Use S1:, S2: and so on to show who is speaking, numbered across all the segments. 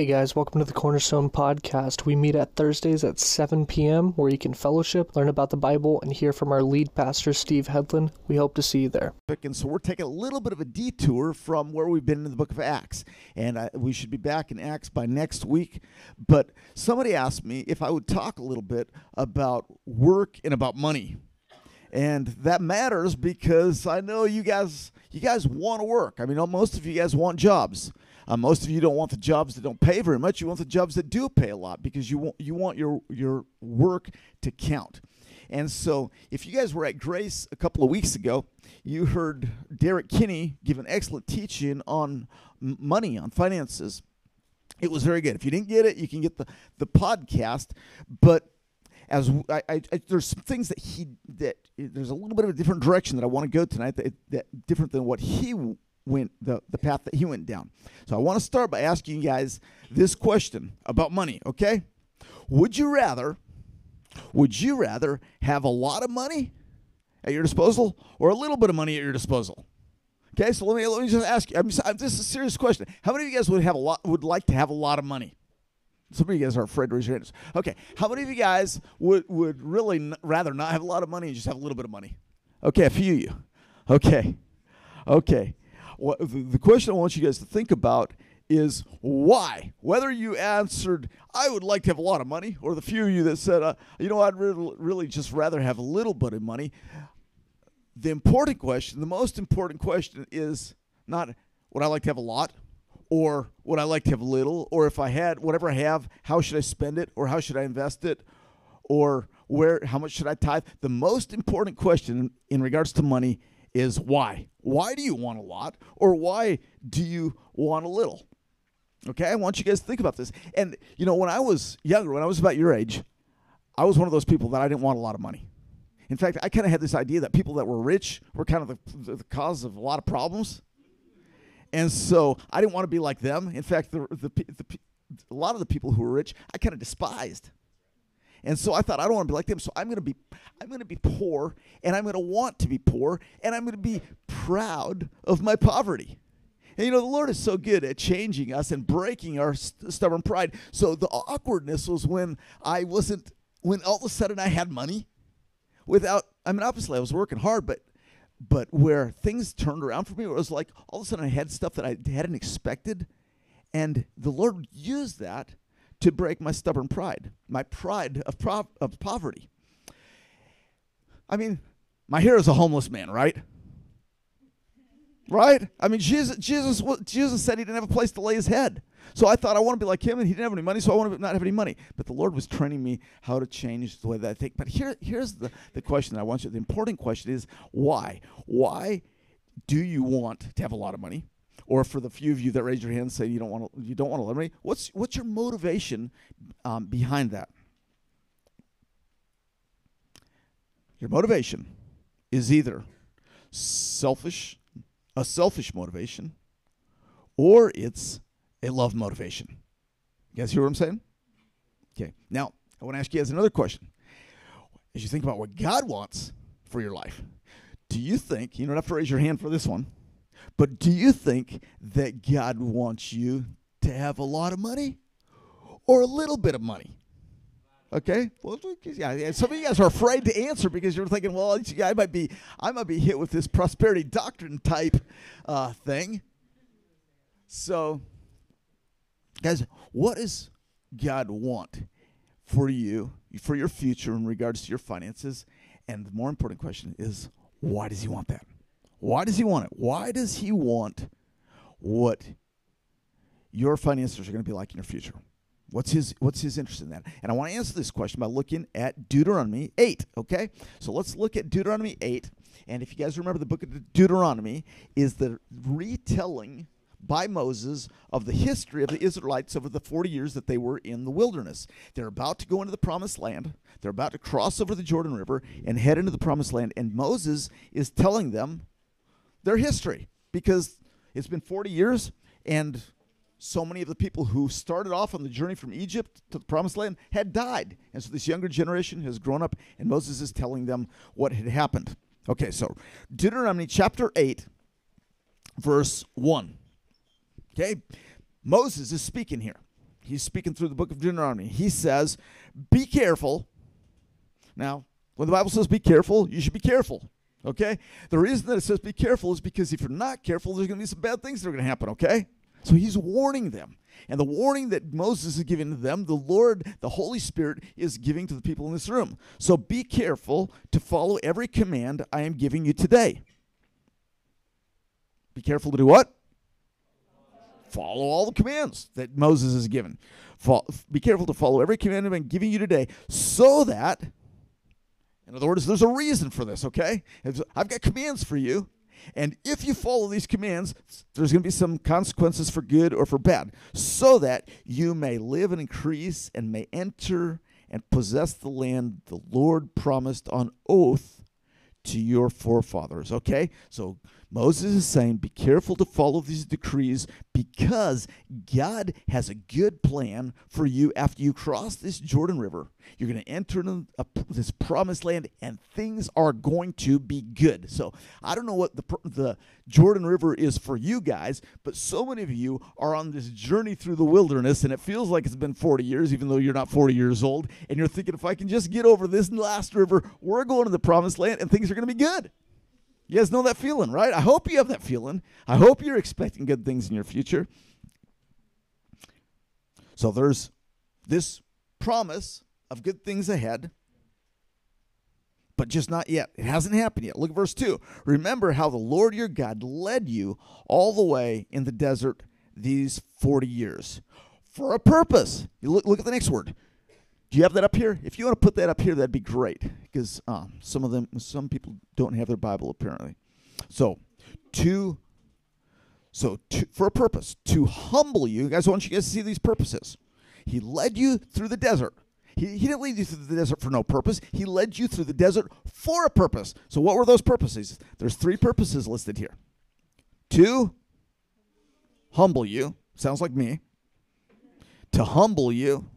S1: Hey guys, welcome to the Cornerstone Podcast. We meet at Thursdays at 7 p.m., where you can fellowship, learn about the Bible, and hear from our lead pastor, Steve Headland. We hope to see you there.
S2: And so we're taking a little bit of a detour from where we've been in the book of Acts. And I, we should be back in Acts by next week. But somebody asked me if I would talk a little bit about work and about money. And that matters because I know you guys you guys want to work. I mean, most of you guys want jobs. Uh, most of you don't want the jobs that don't pay very much. You want the jobs that do pay a lot because you want you want your your work to count. And so, if you guys were at Grace a couple of weeks ago, you heard Derek Kinney give an excellent teaching on money, on finances. It was very good. If you didn't get it, you can get the the podcast. But as I, I, I, there's some things that he that there's a little bit of a different direction that I want to go tonight that, that different than what he went the, the path that he went down. So I want to start by asking you guys this question about money, okay? Would you rather would you rather have a lot of money at your disposal or a little bit of money at your disposal? Okay, so let me let me just ask you. I'm, I'm, this is a serious question. How many of you guys would have a lot would like to have a lot of money? Some of you guys are afraid to raise your hands. Okay, how many of you guys would would really n- rather not have a lot of money and just have a little bit of money? Okay, a few of you. Okay, okay the question I want you guys to think about is why. Whether you answered, I would like to have a lot of money, or the few of you that said, uh, you know, I'd really, really just rather have a little bit of money. The important question, the most important question is not would I like to have a lot, or would I like to have little, or if I had whatever I have, how should I spend it, or how should I invest it, or where, how much should I tithe? The most important question in regards to money is why. Why do you want a lot or why do you want a little? Okay, I want you guys to think about this. And, you know, when I was younger, when I was about your age, I was one of those people that I didn't want a lot of money. In fact, I kind of had this idea that people that were rich were kind of the, the cause of a lot of problems. And so I didn't want to be like them. In fact, the, the, the, a lot of the people who were rich, I kind of despised. And so I thought I don't want to be like them. So I'm going to be I'm going to be poor and I'm going to want to be poor and I'm going to be proud of my poverty. And you know, the Lord is so good at changing us and breaking our st- stubborn pride. So the awkwardness was when I wasn't when all of a sudden I had money without I mean obviously I was working hard, but but where things turned around for me, it was like all of a sudden I had stuff that I hadn't expected. And the Lord used that to break my stubborn pride, my pride of, pro- of poverty. I mean, my hero is a homeless man, right? Right? I mean, Jesus, Jesus, Jesus said he didn't have a place to lay his head. So I thought I want to be like him, and he didn't have any money, so I want to not have any money. But the Lord was training me how to change the way that I think. But here, here's the, the question I want you. The important question is why? Why do you want to have a lot of money? Or for the few of you that raise your hand say you don't want to you don't want to eliminate what's what's your motivation um, behind that? Your motivation is either selfish a selfish motivation or it's a love motivation. You guys hear what i'm saying? Okay now i want to ask you guys another question. As you think about what god wants for your life do you think you don't have to raise your hand for this one but do you think that God wants you to have a lot of money or a little bit of money? Okay, well, yeah, some of you guys are afraid to answer because you're thinking, well, I might be, I might be hit with this prosperity doctrine type uh, thing. So, guys, what does God want for you, for your future in regards to your finances? And the more important question is, why does He want that? Why does he want it? Why does he want what your finances are going to be like in your future? What's his what's his interest in that? And I want to answer this question by looking at Deuteronomy 8, okay? So let's look at Deuteronomy 8. And if you guys remember the book of Deuteronomy is the retelling by Moses of the history of the Israelites over the 40 years that they were in the wilderness. They're about to go into the promised land. They're about to cross over the Jordan River and head into the promised land. And Moses is telling them their history because it's been 40 years and so many of the people who started off on the journey from Egypt to the promised land had died. And so this younger generation has grown up, and Moses is telling them what had happened. Okay, so Deuteronomy chapter 8, verse 1. Okay, Moses is speaking here. He's speaking through the book of Deuteronomy. He says, Be careful. Now, when the Bible says be careful, you should be careful. Okay? The reason that it says be careful is because if you're not careful, there's going to be some bad things that are going to happen. Okay? So he's warning them. And the warning that Moses is giving to them, the Lord, the Holy Spirit, is giving to the people in this room. So be careful to follow every command I am giving you today. Be careful to do what? Follow all the commands that Moses has given. be careful to follow every command been giving you today so that, in other words, there's a reason for this, okay? I've got commands for you. And if you follow these commands, there's going to be some consequences for good or for bad, so that you may live and increase and may enter and possess the land the Lord promised on oath to your forefathers. Okay? So Moses is saying, be careful to follow these decrees because God has a good plan for you after you cross this Jordan River. You're going to enter a, this promised land and things are going to be good. So I don't know what the, the Jordan River is for you guys, but so many of you are on this journey through the wilderness and it feels like it's been 40 years, even though you're not 40 years old. And you're thinking, if I can just get over this last river, we're going to the promised land and things are going to be good. You guys know that feeling, right? I hope you have that feeling. I hope you're expecting good things in your future. So there's this promise of good things ahead, but just not yet. It hasn't happened yet. Look at verse 2. Remember how the Lord your God led you all the way in the desert these 40 years for a purpose. You look, look at the next word do you have that up here? If you want to put that up here, that'd be great because um, some of them, some people don't have their Bible apparently. So, to, so to, for a purpose to humble you, guys. I want you guys to see these purposes. He led you through the desert. He, he didn't lead you through the desert for no purpose. He led you through the desert for a purpose. So, what were those purposes? There's three purposes listed here. To humble you, sounds like me. To humble you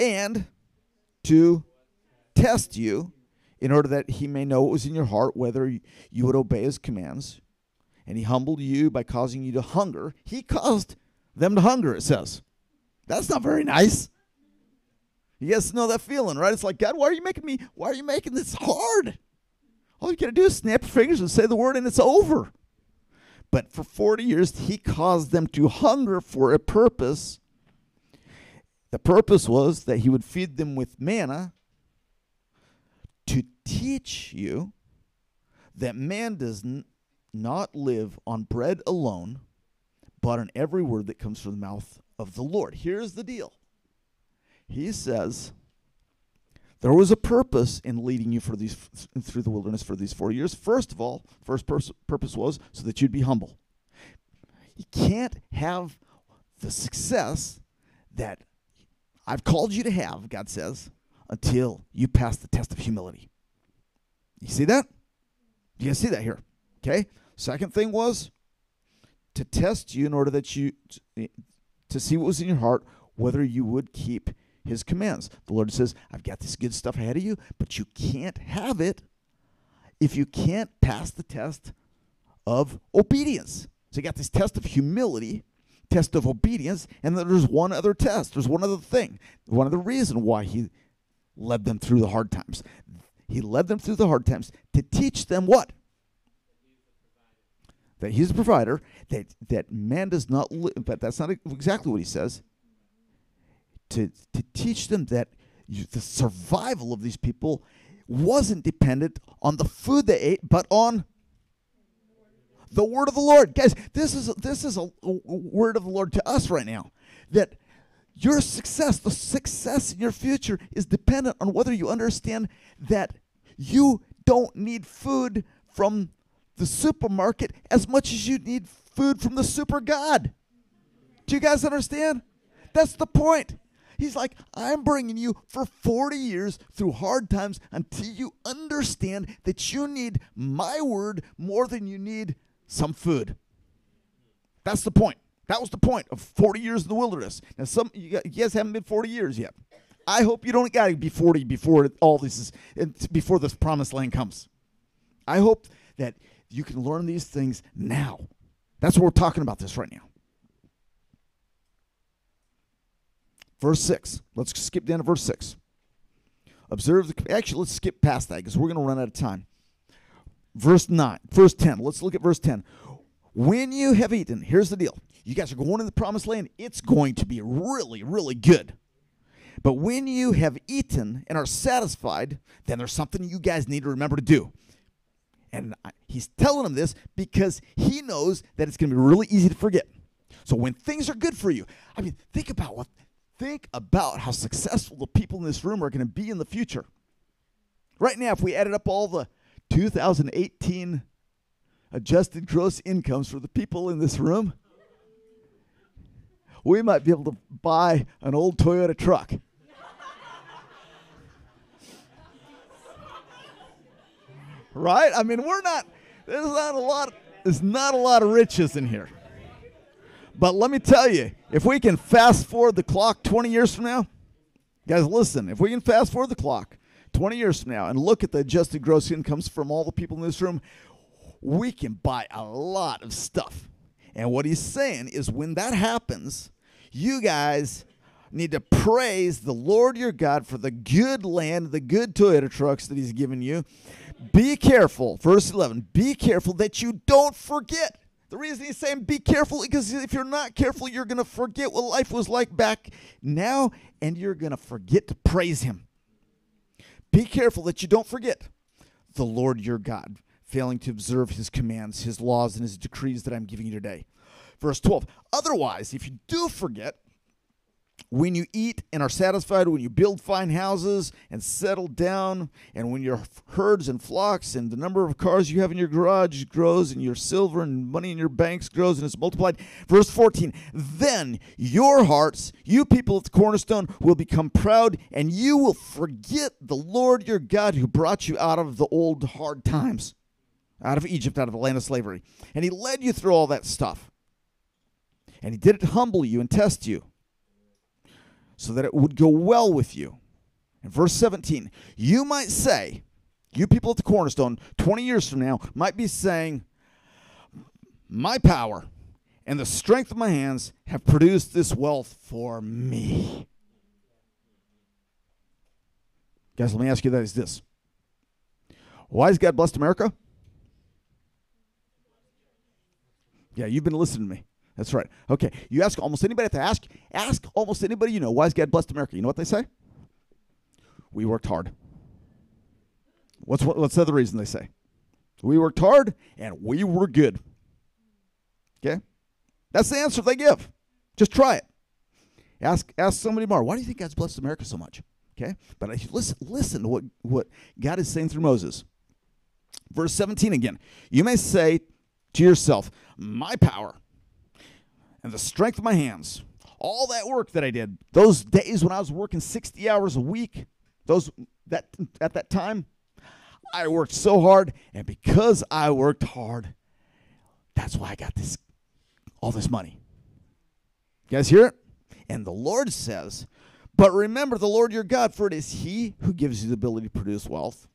S2: and to test you in order that he may know what was in your heart, whether you would obey his commands. And he humbled you by causing you to hunger. He caused them to hunger, it says. That's not very nice. You guys know that feeling, right? It's like, God, why are you making me, why are you making this hard? All you gotta do is snap your fingers and say the word and it's over. But for 40 years, he caused them to hunger for a purpose the purpose was that he would feed them with manna to teach you that man does n- not live on bread alone, but on every word that comes from the mouth of the Lord. Here's the deal He says, there was a purpose in leading you for these through the wilderness for these 40 years. First of all, first purpose was so that you'd be humble. You can't have the success that I've called you to have, God says, until you pass the test of humility. You see that? You can see that here. Okay? Second thing was to test you in order that you to see what was in your heart, whether you would keep his commands. The Lord says, I've got this good stuff ahead of you, but you can't have it if you can't pass the test of obedience. So you got this test of humility test of obedience, and there's one other test. There's one other thing. One of the reason why he led them through the hard times. He led them through the hard times to teach them what? That he's a provider, that, that man does not live, but that's not exactly what he says. To, to teach them that you, the survival of these people wasn't dependent on the food they ate, but on the word of the Lord. Guys, this is this is a, word of the Lord to us right now. That your success, the success in your future is dependent on whether you understand that you don't need food from the supermarket as much as you need food from the super God. Do you guys understand? That's the point. He's like, I'm bringing you for 40 years through hard times until you understand that you need my word more than you need some food. That's the point. That was the point of 40 years in the wilderness. Now, some you guys haven't been 40 years yet. I hope you don't got to be 40 before all this is before this promised land comes. I hope that you can learn these things now. That's what we're talking about this right now. Verse 6. Let's skip down to verse 6. Observe the. Actually, let's skip past that because we're going to run out of time. Verse 9. Verse 10. Let's look at verse 10. When you have eaten, here's the deal. You guys are going to the promised land. It's going to be really, really good. But when you have eaten and are satisfied, then there's something you guys need to remember to do. And he's telling them this because he knows that it's going to be really easy to forget. So when things are good for you, I mean, think about what think about how successful the people in this room are going to be in the future. Right now, if we added up all the 2018 adjusted gross incomes for the people in this room, we might be able to buy an old Toyota truck. right? I mean, we're not. There's not a lot. There's not a lot of riches in here. But let me tell you, if we can fast forward the clock 20 years from now, guys, listen. If we can fast forward the clock 20 years from now and look at the adjusted gross incomes from all the people in this room, we can buy a lot of stuff. And what he's saying is when that happens, you guys need to praise the Lord your God for the good land, the good Toyota trucks that he's given you. Be careful, verse 11, be careful that you don't forget. The reason he's saying be careful because if you're not careful, you're going to forget what life was like back now and you're going to forget to praise him. Be careful that you don't forget the Lord your God, failing to observe his commands, his laws, and his decrees that I'm giving you today. Verse 12. Otherwise, if you do forget, when you eat and are satisfied, when you build fine houses and settle down, and when your herds and flocks and the number of cars you have in your garage grows, and your silver and money in your banks grows and is multiplied. Verse 14 Then your hearts, you people of the cornerstone, will become proud, and you will forget the Lord your God who brought you out of the old hard times, out of Egypt, out of the land of slavery. And he led you through all that stuff. And he did it to humble you and test you so that it would go well with you. In verse 17, you might say, you people at the cornerstone, 20 years from now, might be saying, My power and the strength of my hands have produced this wealth for me. Guys, let me ask you that is this. Why has God blessed America? Yeah, you've been listening to me. That's right. Okay. You ask almost anybody to ask, ask almost anybody you know, why is God blessed America? You know what they say? We worked hard. What's what's the other reason they say? We worked hard and we were good. Okay? That's the answer they give. Just try it. Ask ask somebody more. Why do you think God's blessed America so much? Okay? But listen listen to what, what God is saying through Moses. Verse 17 again. You may say to yourself, My power and the strength of my hands, all that work that I did, those days when I was working 60 hours a week, those that at that time, I worked so hard, and because I worked hard, that's why I got this all this money. You guys hear it? And the Lord says, But remember the Lord your God, for it is He who gives you the ability to produce wealth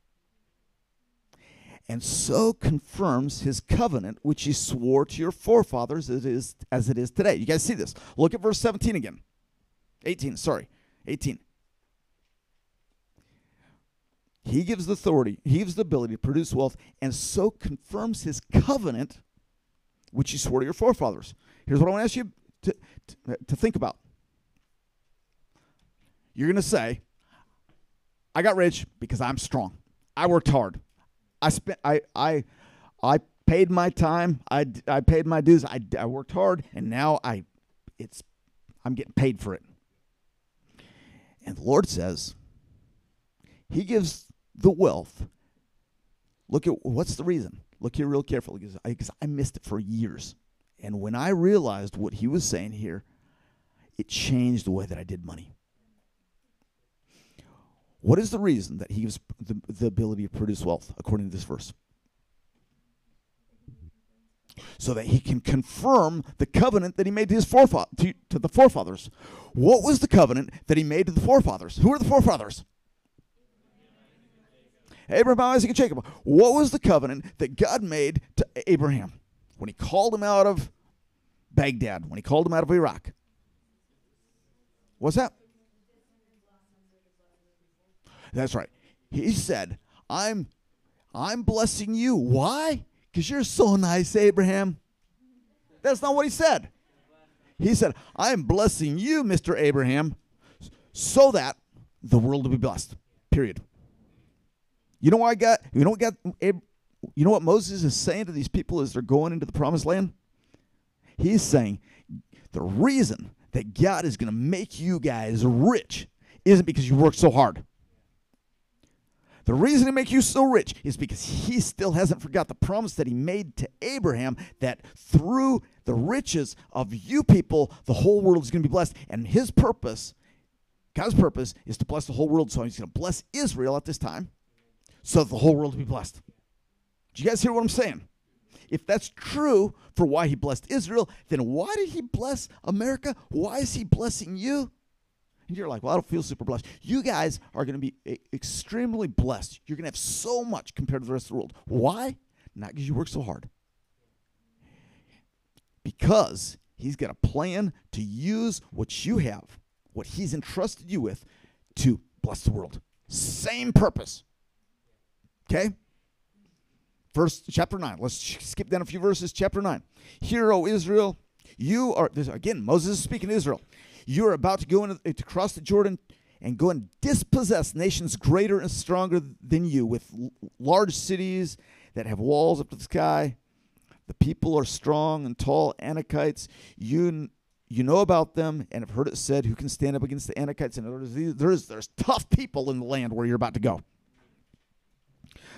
S2: and so confirms his covenant which he swore to your forefathers as it is, as it is today. You guys see this? Look at verse 17 again. 18, sorry. 18. He gives the authority, he gives the ability to produce wealth, and so confirms his covenant which he swore to your forefathers. Here's what I want to ask you to, to, to think about. You're going to say, I got rich because I'm strong. I worked hard. I spent I I I paid my time. I I paid my dues. I I worked hard, and now I it's I'm getting paid for it. And the Lord says, He gives the wealth. Look at what's the reason. Look here real carefully because I, because I missed it for years. And when I realized what he was saying here, it changed the way that I did money. What is the reason that he gives the, the ability to produce wealth, according to this verse? So that he can confirm the covenant that he made to his forefathers, to, to the forefathers. What was the covenant that he made to the forefathers? Who are the forefathers? Abraham, Isaac, and Jacob. What was the covenant that God made to Abraham when he called him out of Baghdad, when he called him out of Iraq? What's that? That's right. He said, I'm I'm blessing you. Why? Because you're so nice, Abraham. That's not what he said. He said, I am blessing you, Mr. Abraham, so that the world will be blessed. Period. You know what I got? You know what got you know what Moses is saying to these people as they're going into the promised land? He's saying the reason that God is going to make you guys rich isn't because you worked so hard. The reason he make you so rich is because he still hasn't forgot the promise that he made to Abraham that through the riches of you people, the whole world is going to be blessed. And his purpose, God's purpose, is to bless the whole world. So he's going to bless Israel at this time so that the whole world will be blessed. Do you guys hear what I'm saying? If that's true for why he blessed Israel, then why did he bless America? Why is he blessing you? And you're like, well, I don't feel super blessed. You guys are going to be extremely blessed. You're going to have so much compared to the rest of the world. Why? Not because you work so hard. Because he's got a plan to use what you have, what he's entrusted you with, to bless the world. Same purpose. Okay? Verse chapter 9. Let's skip down a few verses. Chapter 9. Hear, O Israel, you are, this, again, Moses is speaking to Israel. You are about to go into, uh, to cross the Jordan and go and dispossess nations greater and stronger than you with l- large cities that have walls up to the sky. The people are strong and tall Anakites. You you know about them and have heard it said, who can stand up against the Anakites? And there's, there's, there's tough people in the land where you're about to go.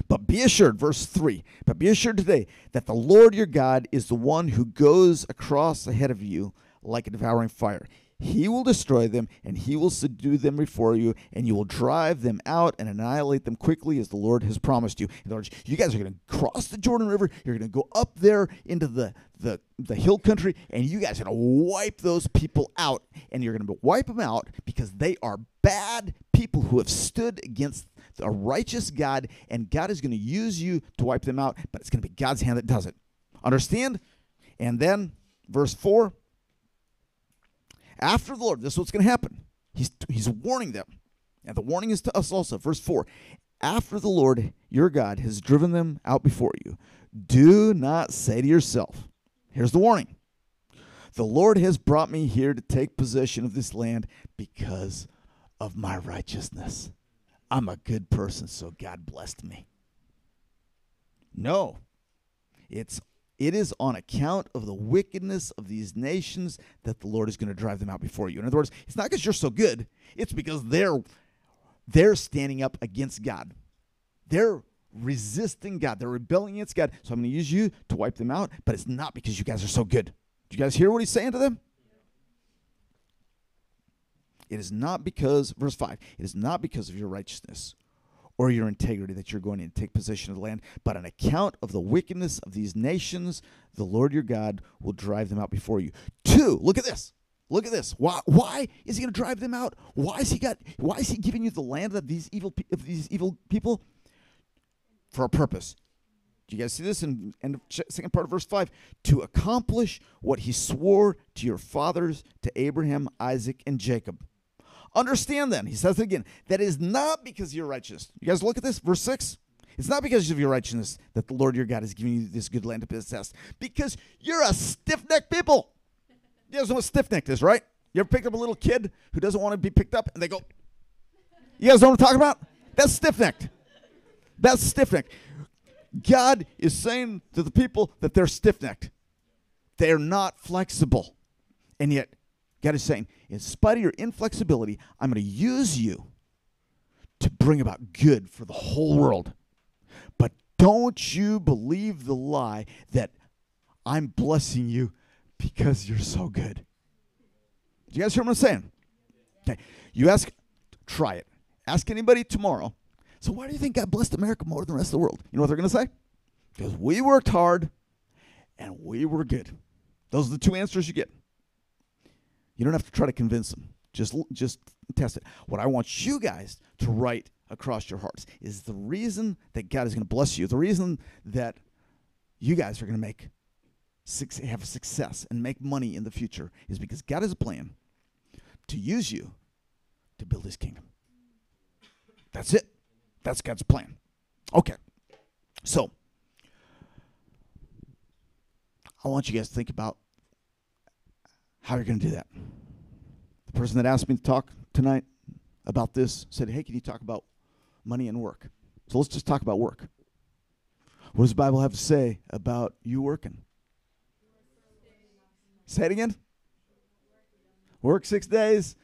S2: But be assured, verse 3 But be assured today that the Lord your God is the one who goes across ahead of you like a devouring fire. He will destroy them, and he will subdue them before you, and you will drive them out and annihilate them quickly as the Lord has promised you. In other words, you guys are going to cross the Jordan River. You're going to go up there into the, the, the hill country, and you guys are going to wipe those people out. And you're going to wipe them out because they are bad people who have stood against a righteous God, and God is going to use you to wipe them out, but it's going to be God's hand that does it. Understand? And then, verse 4 after the Lord, this is what's going to happen. He's, he's warning them. And the warning is to us also. Verse 4 After the Lord your God has driven them out before you, do not say to yourself, Here's the warning The Lord has brought me here to take possession of this land because of my righteousness. I'm a good person, so God blessed me. No, it's it is on account of the wickedness of these nations that the Lord is going to drive them out before you. In other words, it's not because you're so good, it's because they're they're standing up against God. They're resisting God. They're rebelling against God. So I'm going to use you to wipe them out, but it's not because you guys are so good. Do you guys hear what he's saying to them? It is not because, verse 5, it is not because of your righteousness or your integrity that you're going to take possession of the land, but on account of the wickedness of these nations, the Lord your God will drive them out before you. Two, look at this. Look at this. Why, why is he going to drive them out? Why is he got? Why is he giving you the land of these evil of these evil people? For a purpose. Do you guys see this in, in second part of verse five? To accomplish what he swore to your fathers, to Abraham, Isaac, and Jacob. Understand then, he says it again, that is not because you're righteous. You guys look at this, verse 6. It's not because of your righteousness that the Lord your God is giving you this good land to possess, because you're a stiff necked people. You guys know what stiff necked is, right? You ever pick up a little kid who doesn't want to be picked up and they go, You guys know what I'm talking about? That's stiff necked. That's stiff necked. God is saying to the people that they're stiff necked, they're not flexible. And yet, God is saying, in spite of your inflexibility, I'm going to use you to bring about good for the whole world. But don't you believe the lie that I'm blessing you because you're so good. Do you guys hear what I'm saying? Okay. You ask, try it. Ask anybody tomorrow. So why do you think God blessed America more than the rest of the world? You know what they're going to say? Because we worked hard and we were good. Those are the two answers you get. You don't have to try to convince them. Just just test it. What I want you guys to write across your hearts is the reason that God is going to bless you. The reason that you guys are going to make have success and make money in the future is because God has a plan to use you to build His kingdom. That's it. That's God's plan. Okay. So, I want you guys to think about how are you're going to do that. The person that asked me to talk tonight about this said, Hey, can you talk about money and work? So let's just talk about work. What does the Bible have to say about you working? Say it again. Work six days.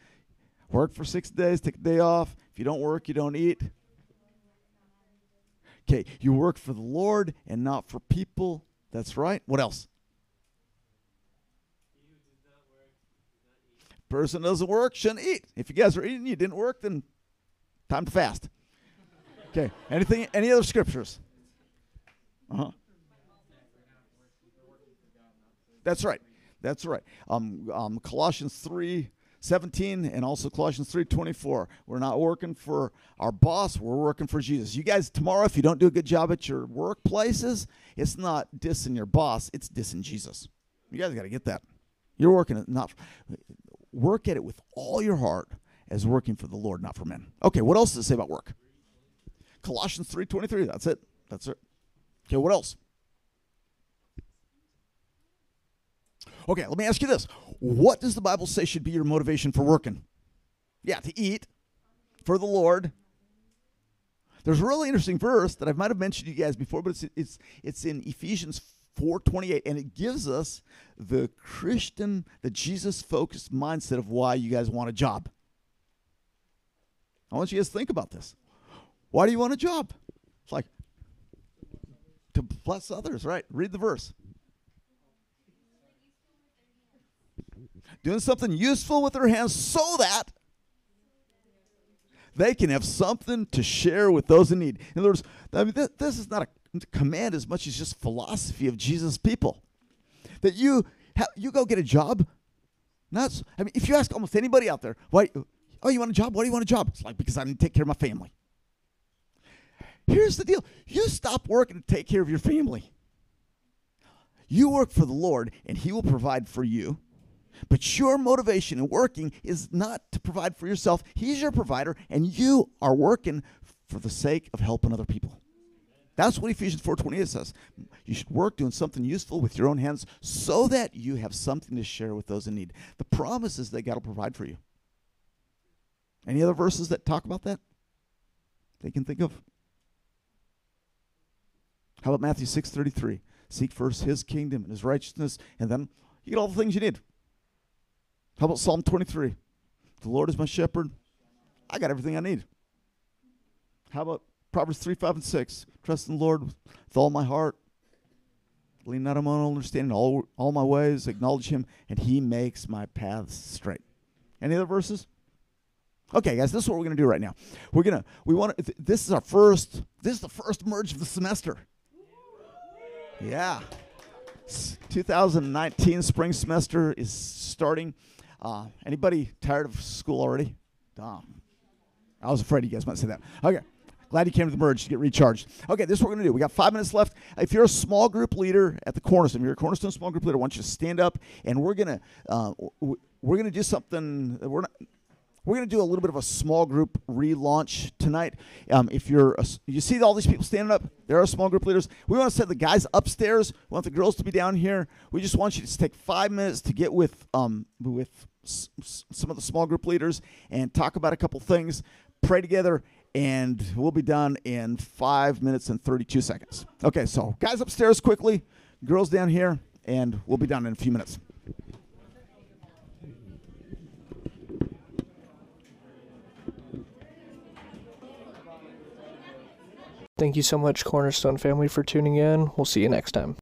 S2: Work for six days, take a day off. If you don't work, you don't eat. Okay, you work for the Lord and not for people. That's right. What else? Person doesn't work shouldn't eat. If you guys are eating, you didn't work, then time to fast. Okay. Anything? Any other scriptures? Uh huh. That's right. That's right. Um, um, Colossians three 17 and also Colossians 3:24. We're not working for our boss, we're working for Jesus. You guys tomorrow if you don't do a good job at your workplaces, it's not dissing your boss, it's dissing Jesus. You guys got to get that. You're working not work at it with all your heart as working for the Lord, not for men. Okay, what else does it say about work? Colossians 3:23. That's it. That's it. Okay, what else? Okay, let me ask you this. What does the Bible say should be your motivation for working? Yeah, to eat for the Lord. There's a really interesting verse that I might have mentioned to you guys before, but it's it's it's in Ephesians 4:28 and it gives us the Christian, the Jesus focused mindset of why you guys want a job. I want you guys to think about this. Why do you want a job? It's like to bless others, right? Read the verse. doing something useful with their hands so that they can have something to share with those in need. In other words, I mean, this, this is not a command as much as just philosophy of Jesus' people. That you ha- you go get a job. Not, I mean, if you ask almost anybody out there, why? Oh, you want a job? Why do you want a job? It's like because I need to take care of my family. Here's the deal: you stop working to take care of your family. You work for the Lord, and He will provide for you. But your motivation in working is not to provide for yourself. He's your provider, and you are working for the sake of helping other people. That's what Ephesians 4:28 says. You should work doing something useful with your own hands so that you have something to share with those in need. The promise is that God will provide for you. Any other verses that talk about that? They can think of? How about Matthew 6:33? Seek first his kingdom and his righteousness, and then you get all the things you need. How about Psalm 23? The Lord is my shepherd. I got everything I need. How about Proverbs 3, 5, and 6? Trust in the Lord with all my heart. Lean not on my own understanding. All, all my ways, acknowledge him, and he makes my paths straight. Any other verses? Okay, guys, this is what we're going to do right now. We're going to, we want to, this is our first, this is the first merge of the semester. Yeah. 2019 spring semester is starting. Uh, anybody tired of school already? Dumb. I was afraid you guys might say that. Okay. Glad you came to the merge to get recharged. Okay, this is what we're going to do. We got five minutes left. If you're a small group leader at the Cornerstone, if you're a Cornerstone small group leader, I want you to stand up, and we're going to uh, we're going to do something. We're not. We're going to do a little bit of a small group relaunch tonight. Um, if you're, a, you see all these people standing up, there are small group leaders. We want to set the guys upstairs. We want the girls to be down here. We just want you to take five minutes to get with um, with some of the small group leaders and talk about a couple things, pray together, and we'll be done in five minutes and 32 seconds. Okay, so guys upstairs quickly, girls down here, and we'll be done in a few minutes.
S1: Thank you so much, Cornerstone family, for tuning in. We'll see you next time.